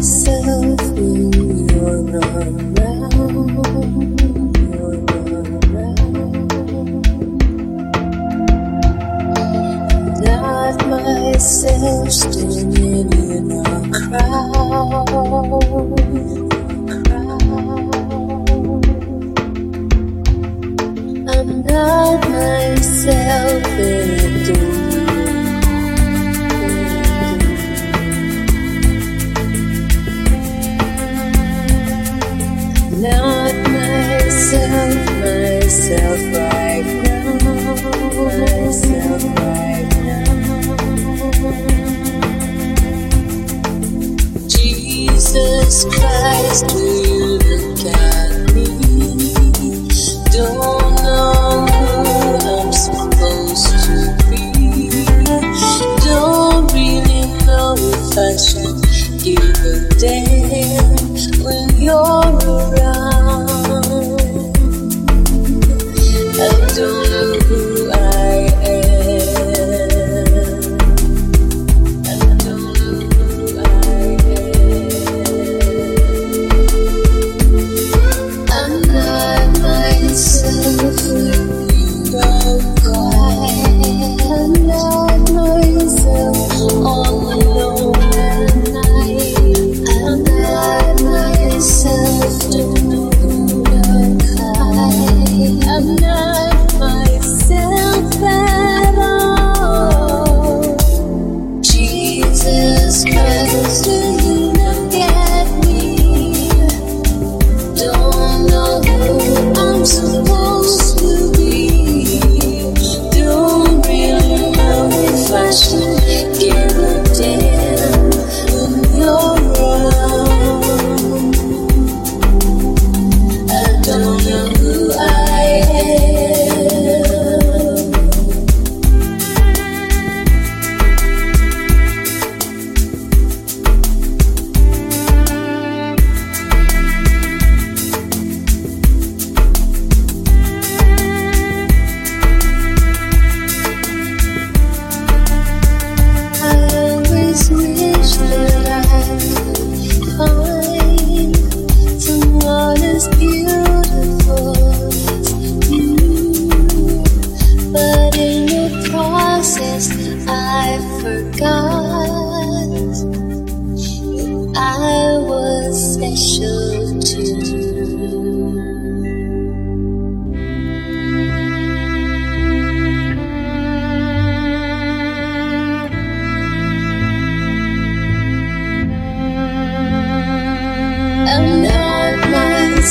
myself when you're around. myself standing in a crowd. crowd. I'm not myself. myself, myself.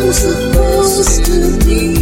I'm supposed to be.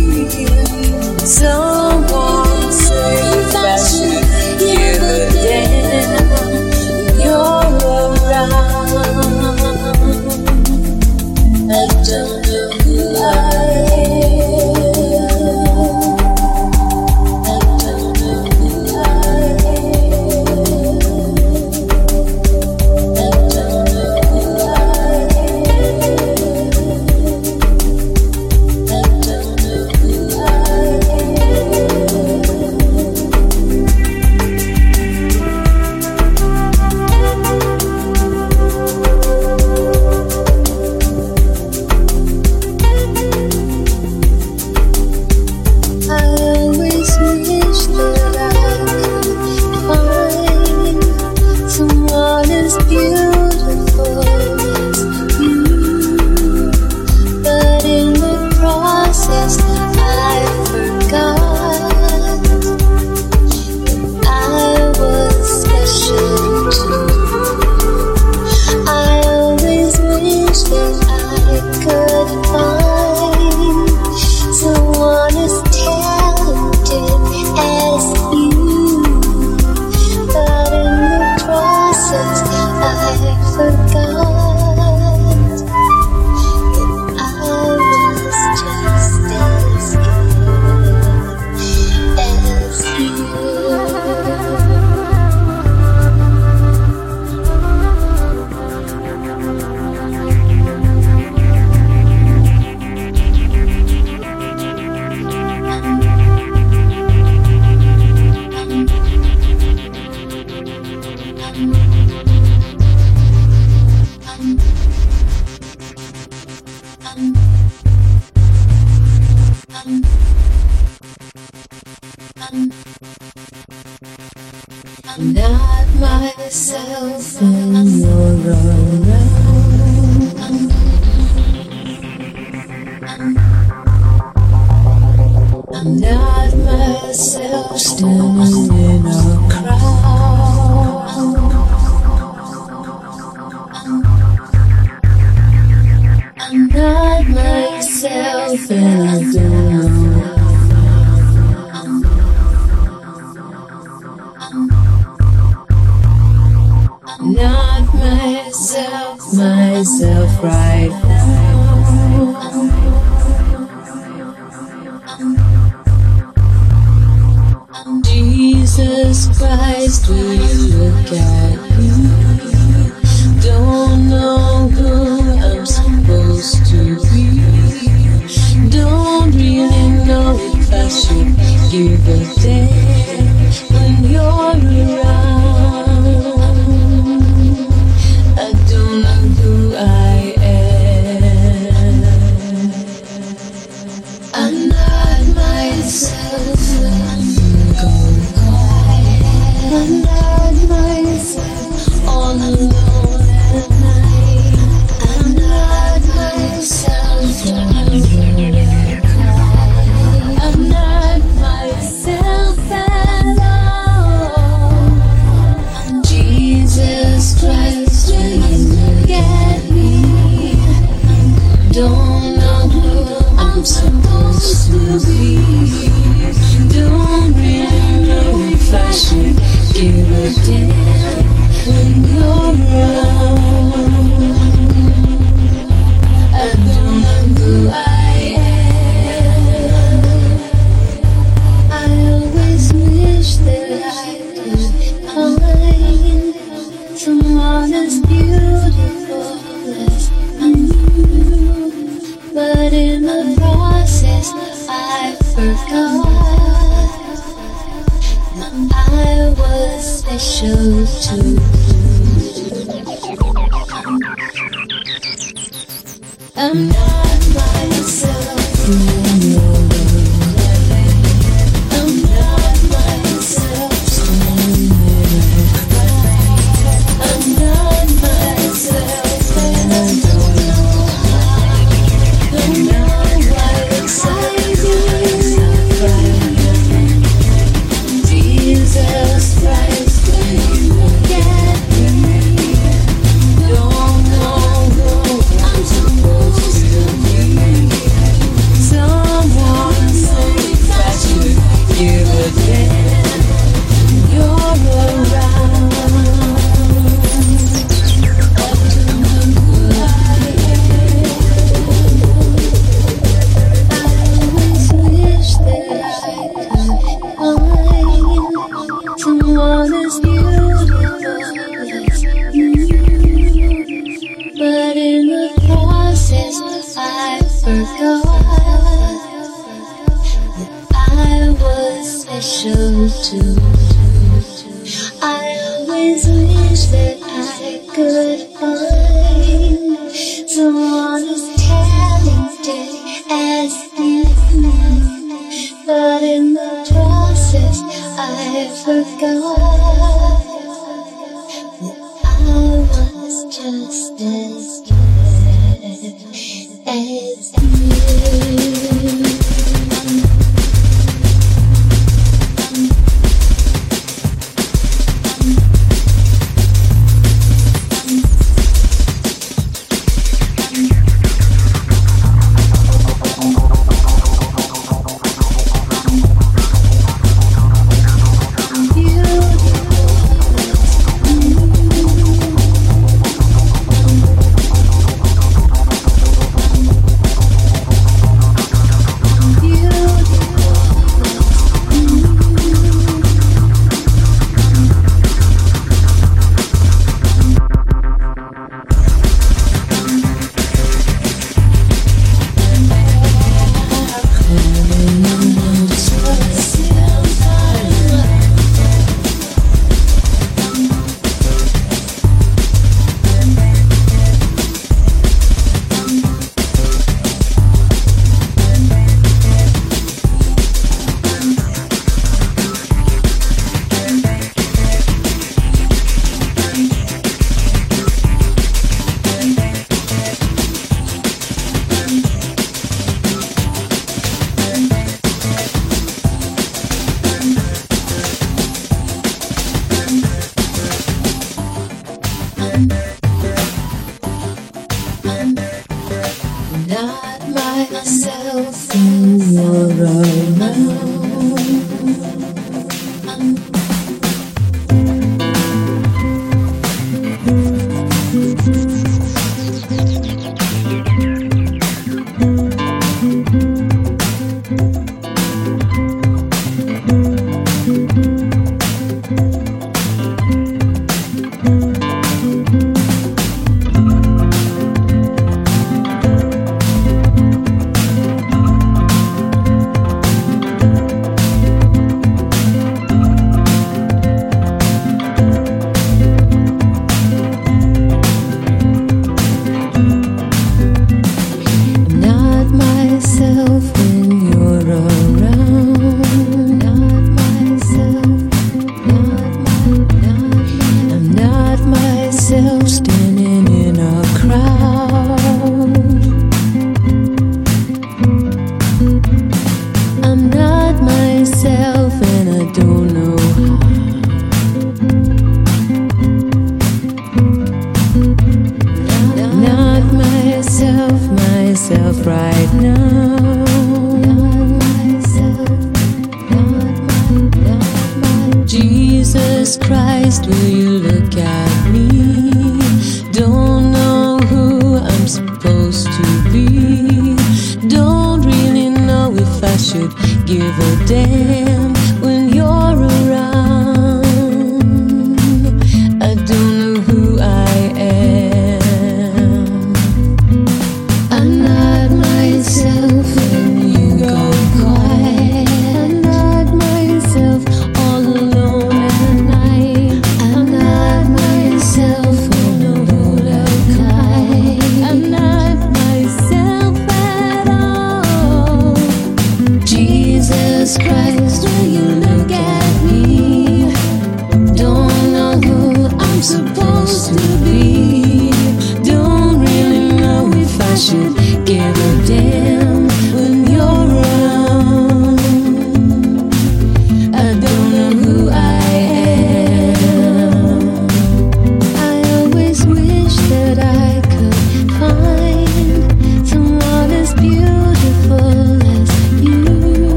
Will you look at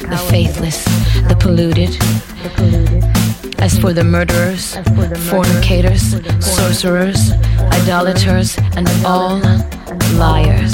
the faithless, the polluted. As for the murderers, fornicators, sorcerers, idolaters, and all liars.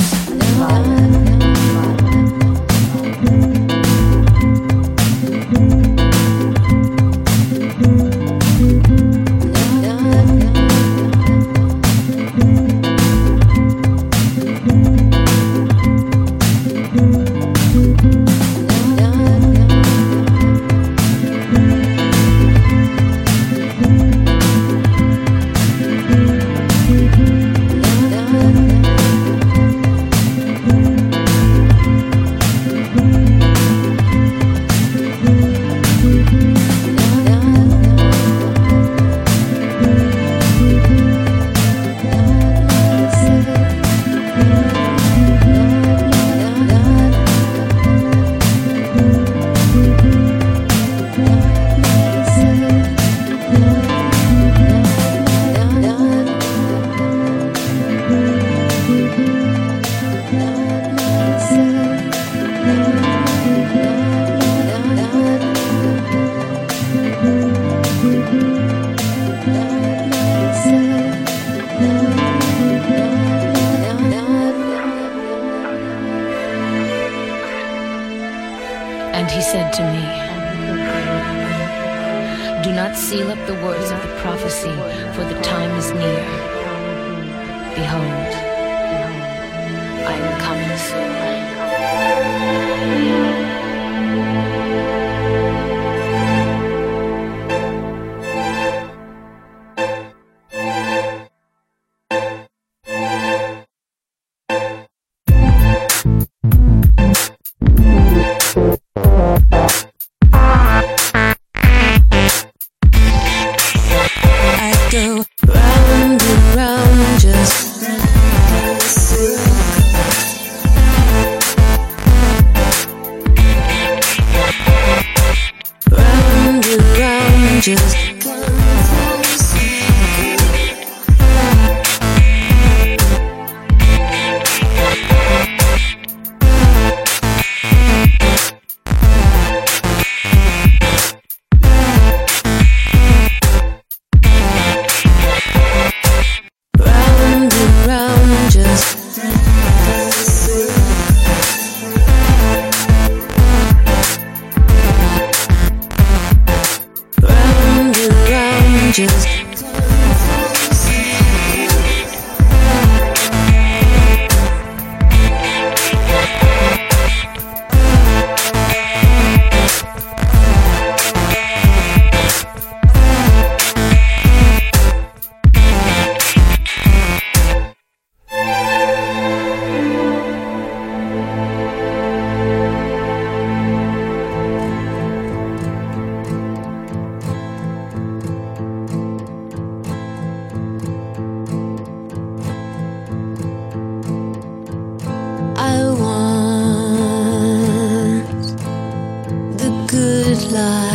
fly.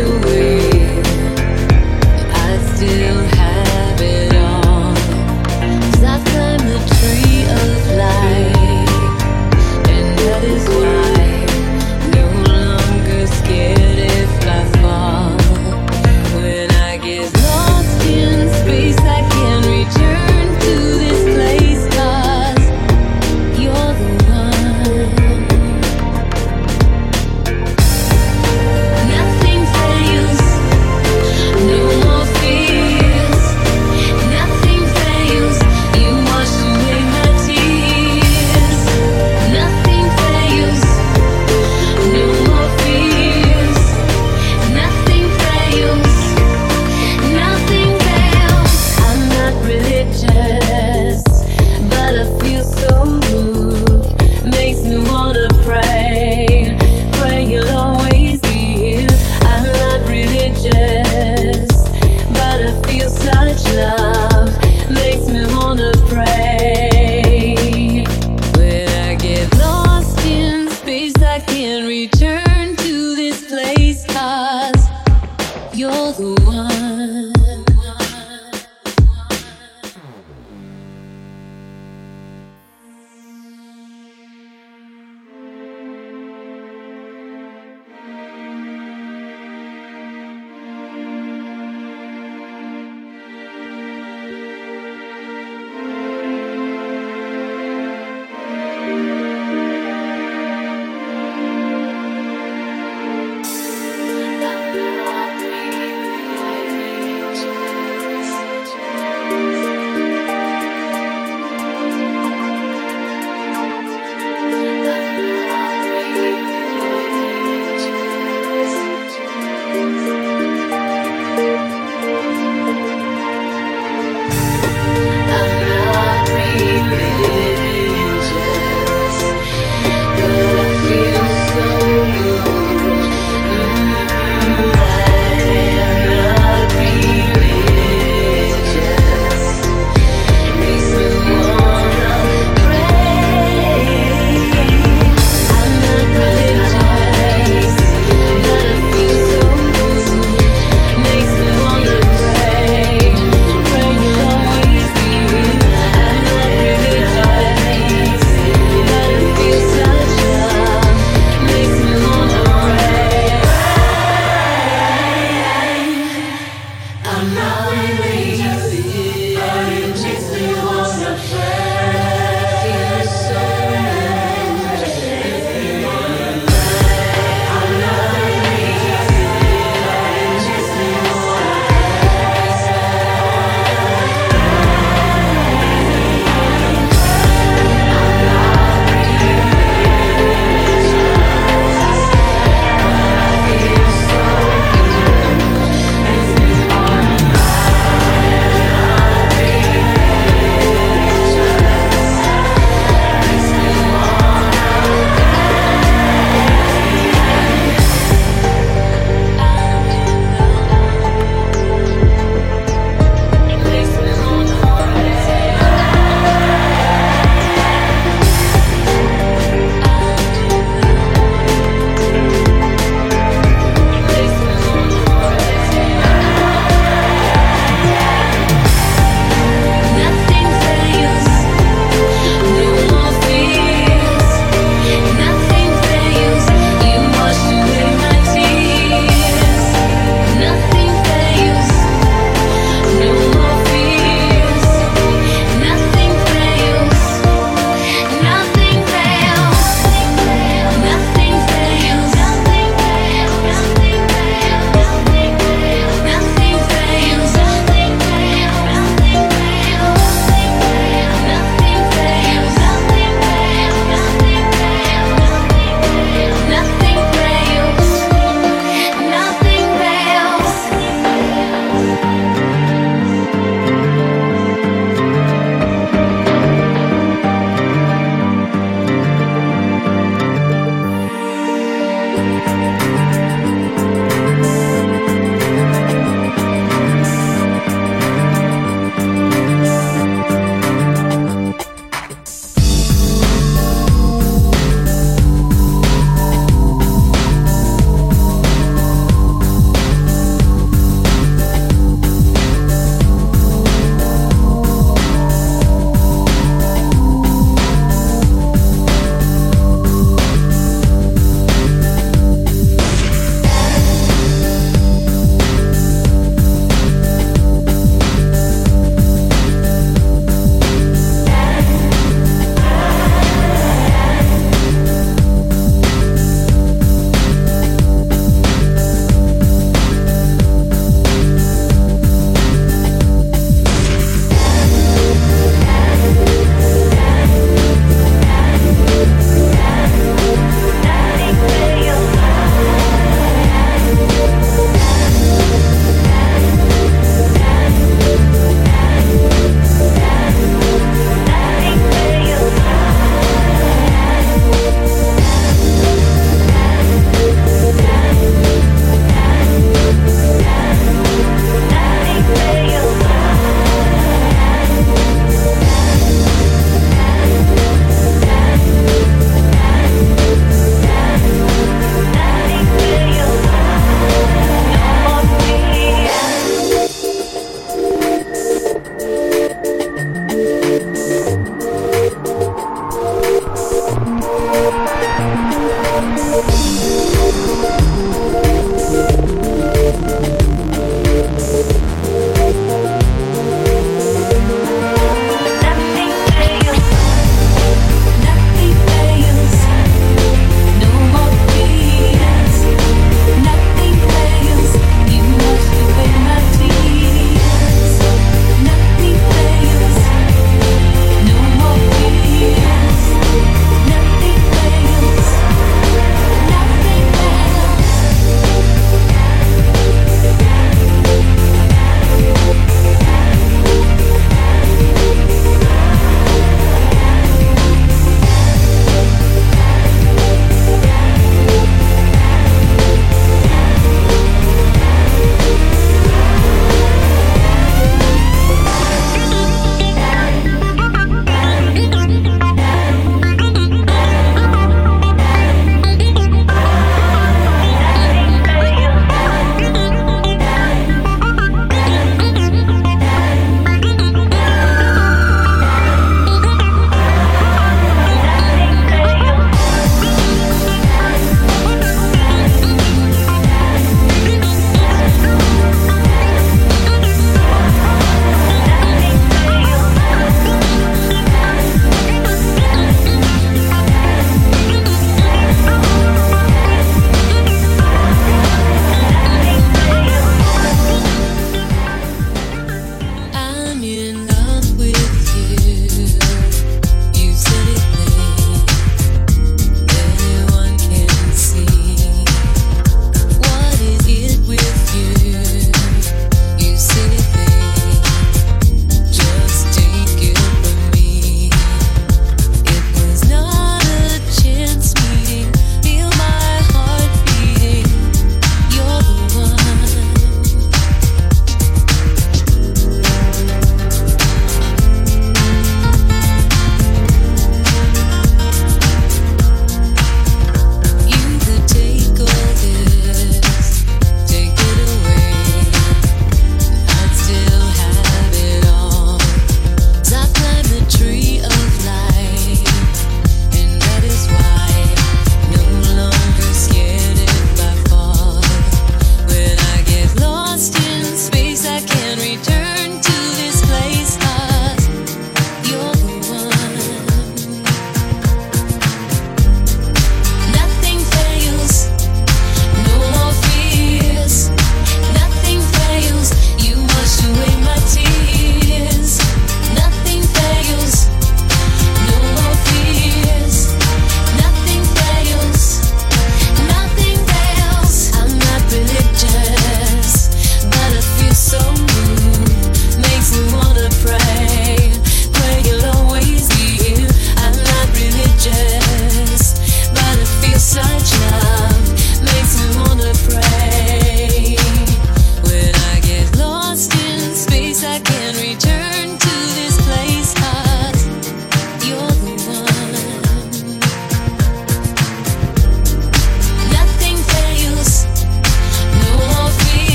Nothing fails.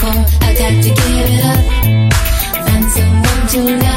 for. I got to give it up. Find someone to love.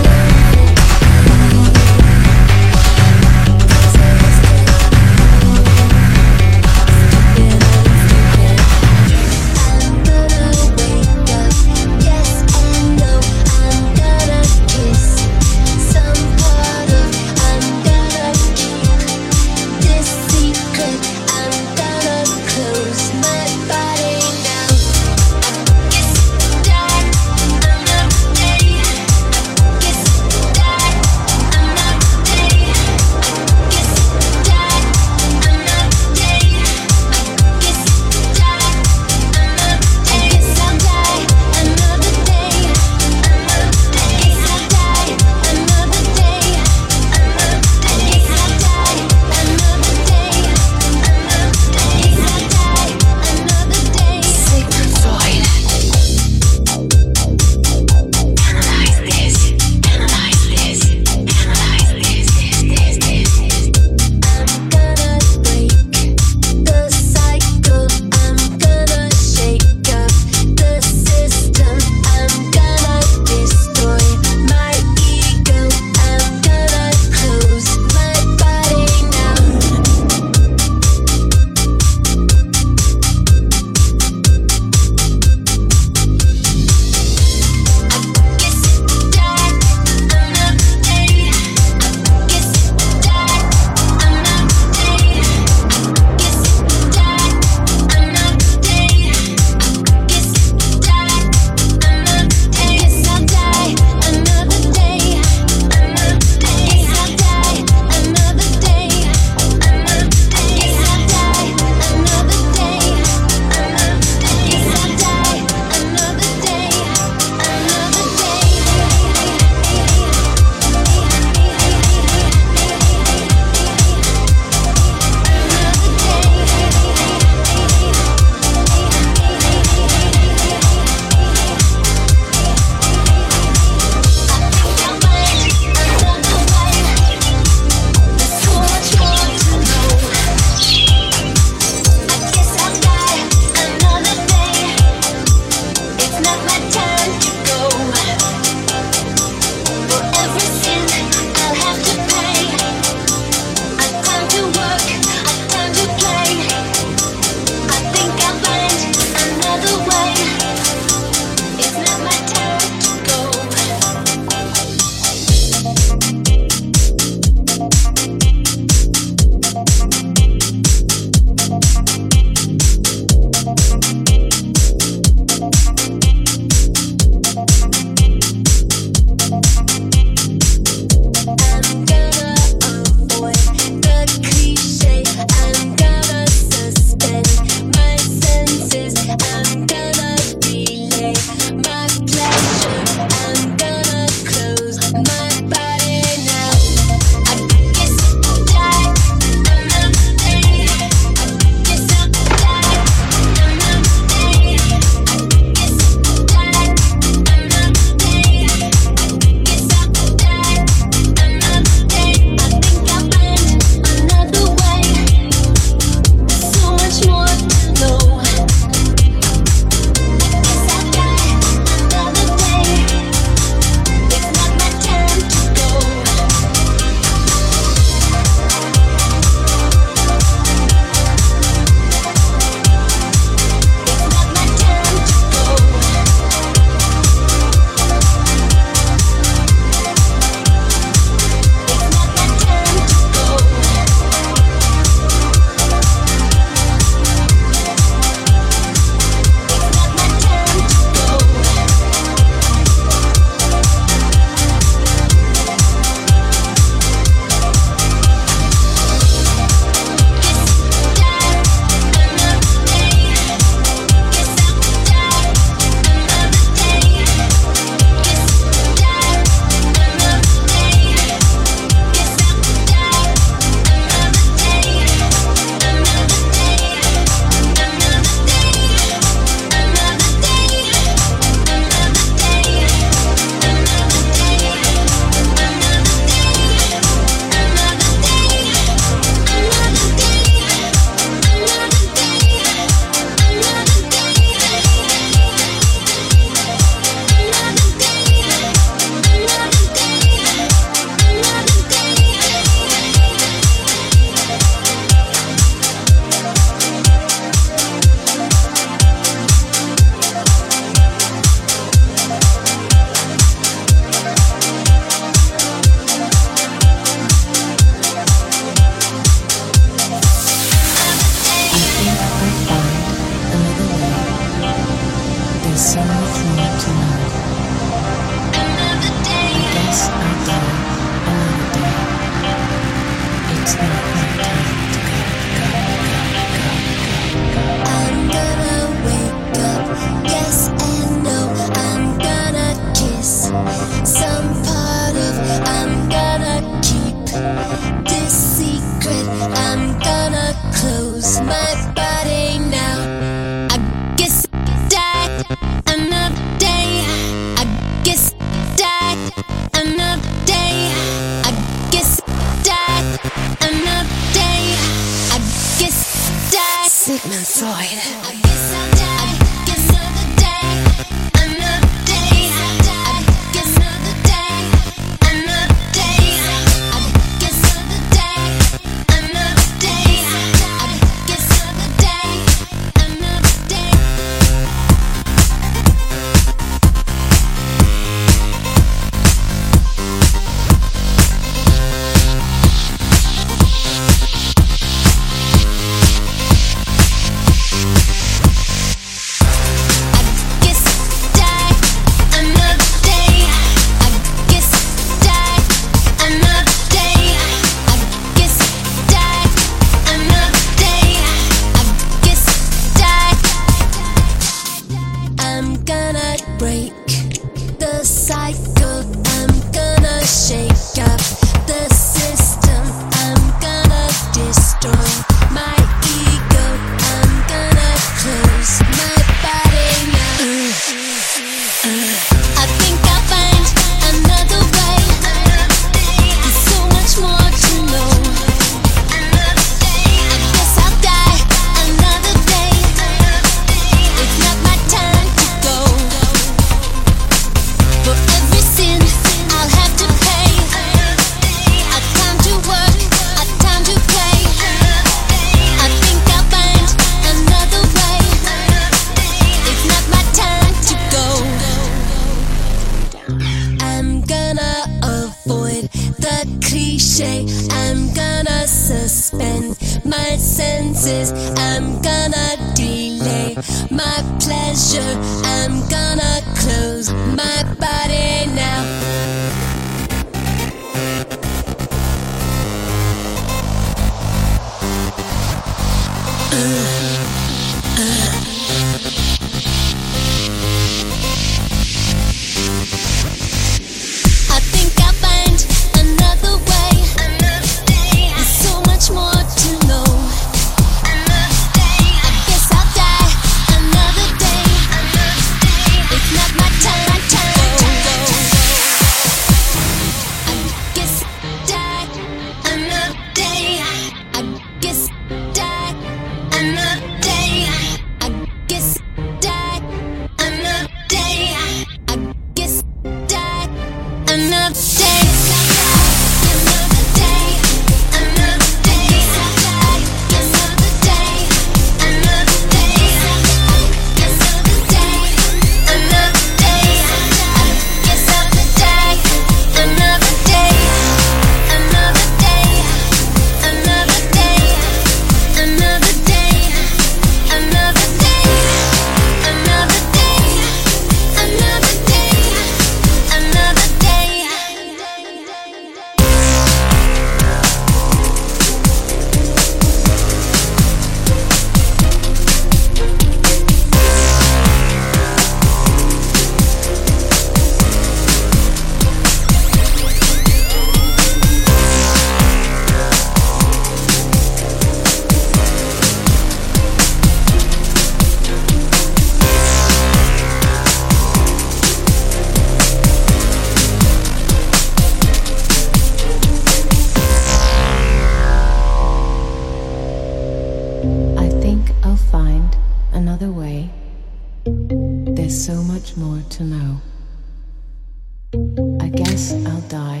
I guess I'll die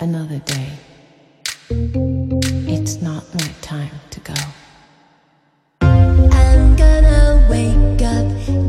another day. It's not my time to go. I'm gonna wake up.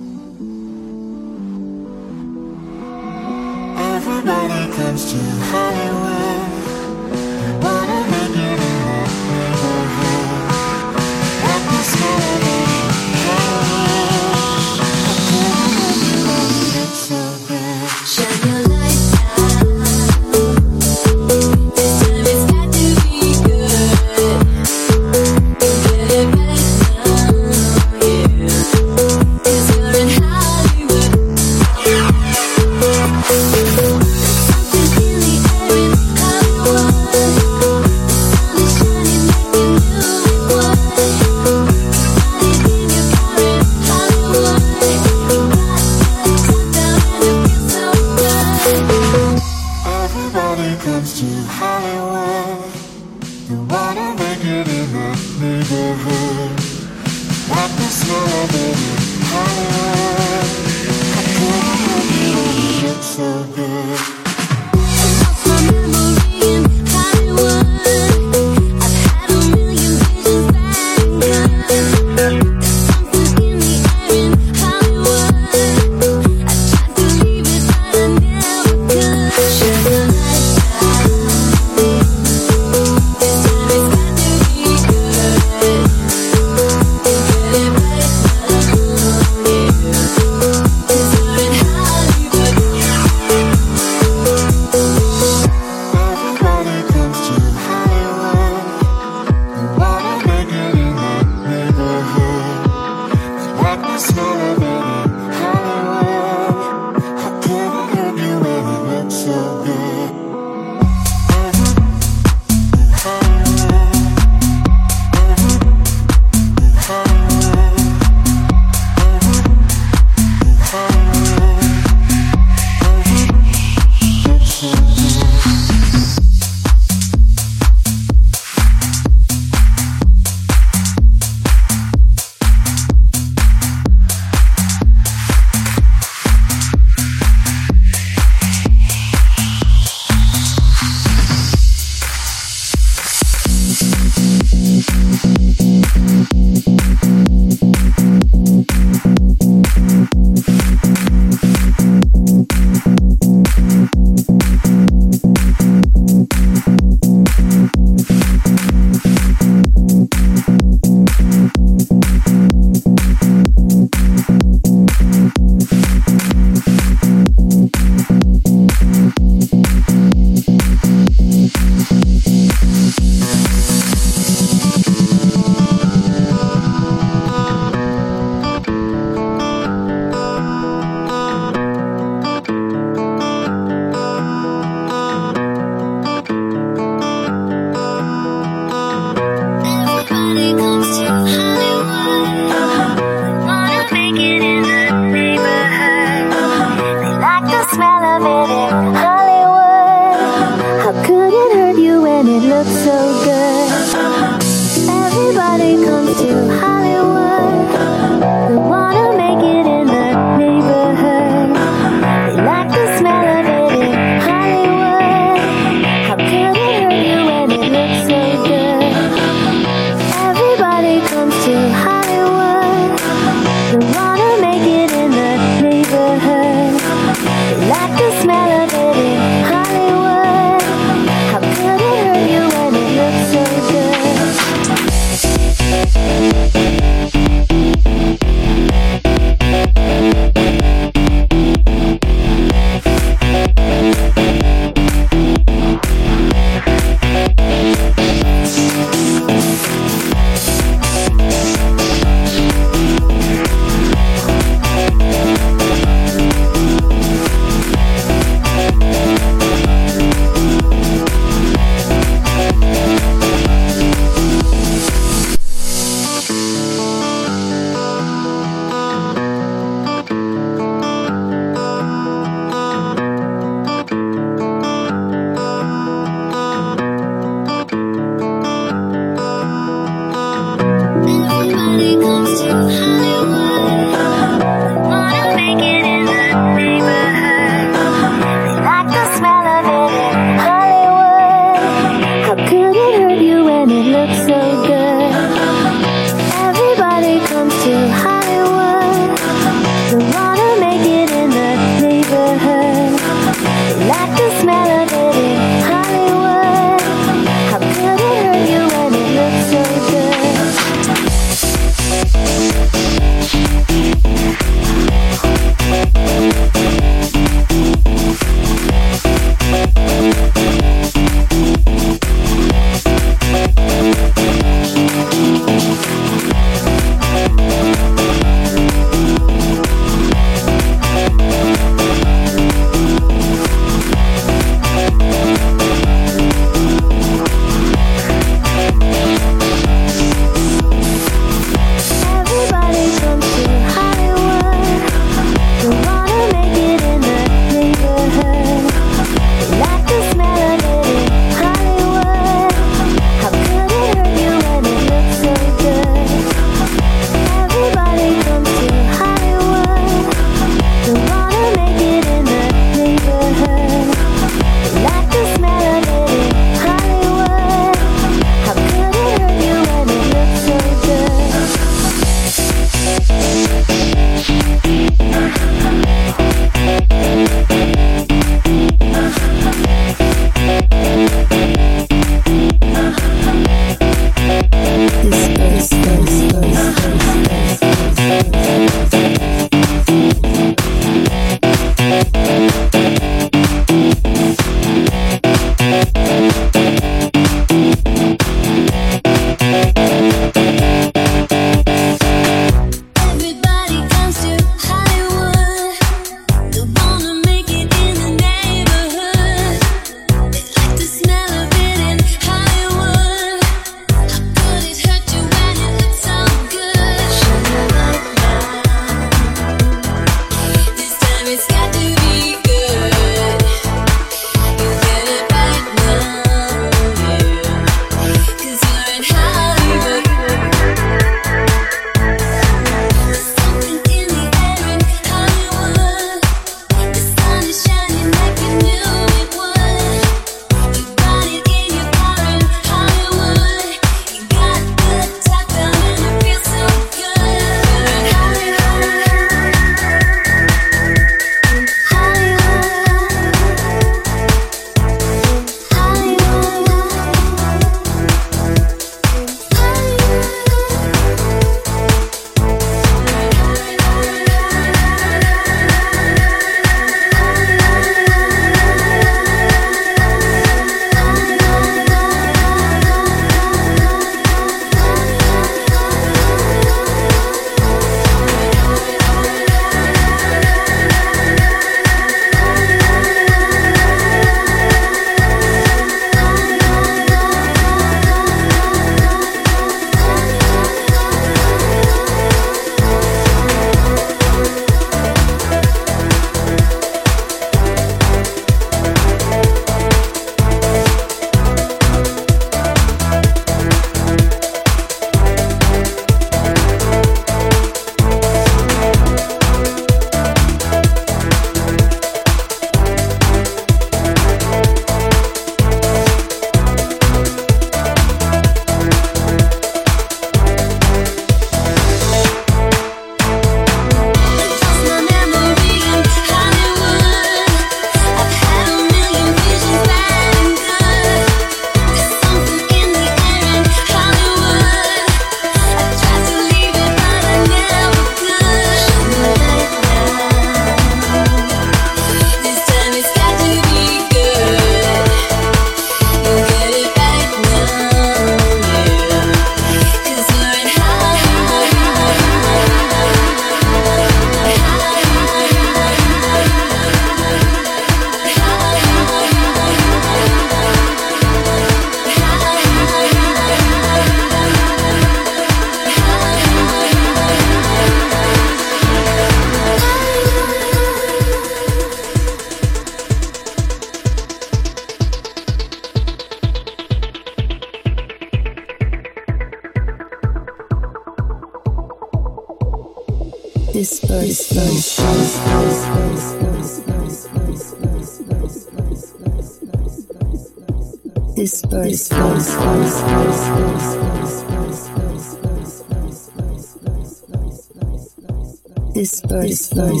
Everybody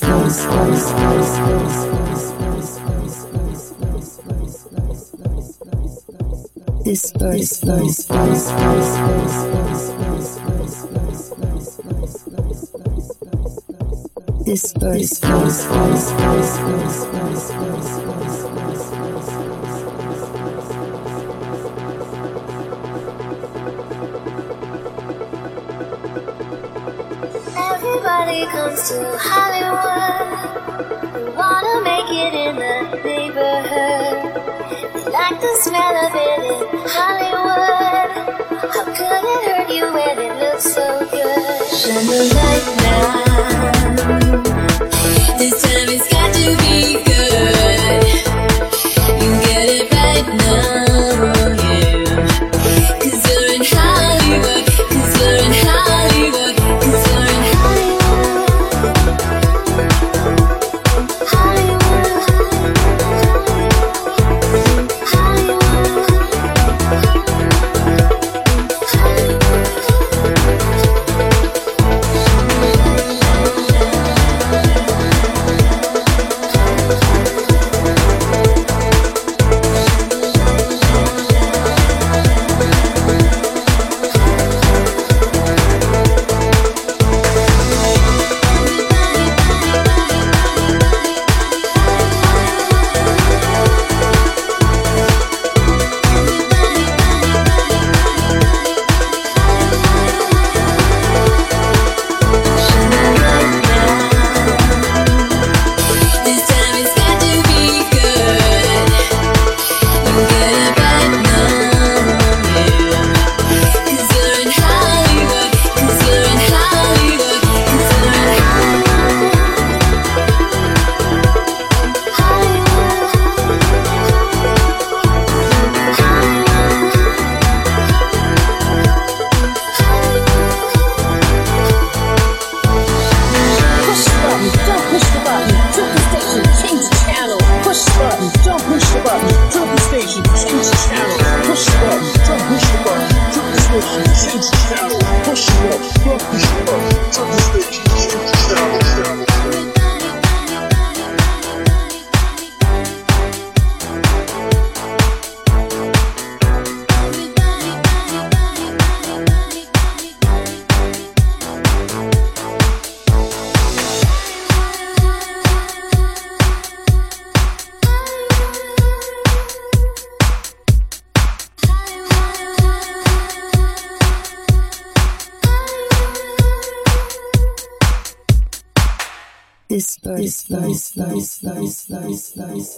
comes to Hollywood. Wanna make it in the neighborhood. They like the smell of it in Hollywood. How could it hurt you when it looks so good? Shine light now. This time it's got to be good.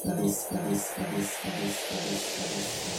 Isso, isso, isso, isso, isso, isso, isso.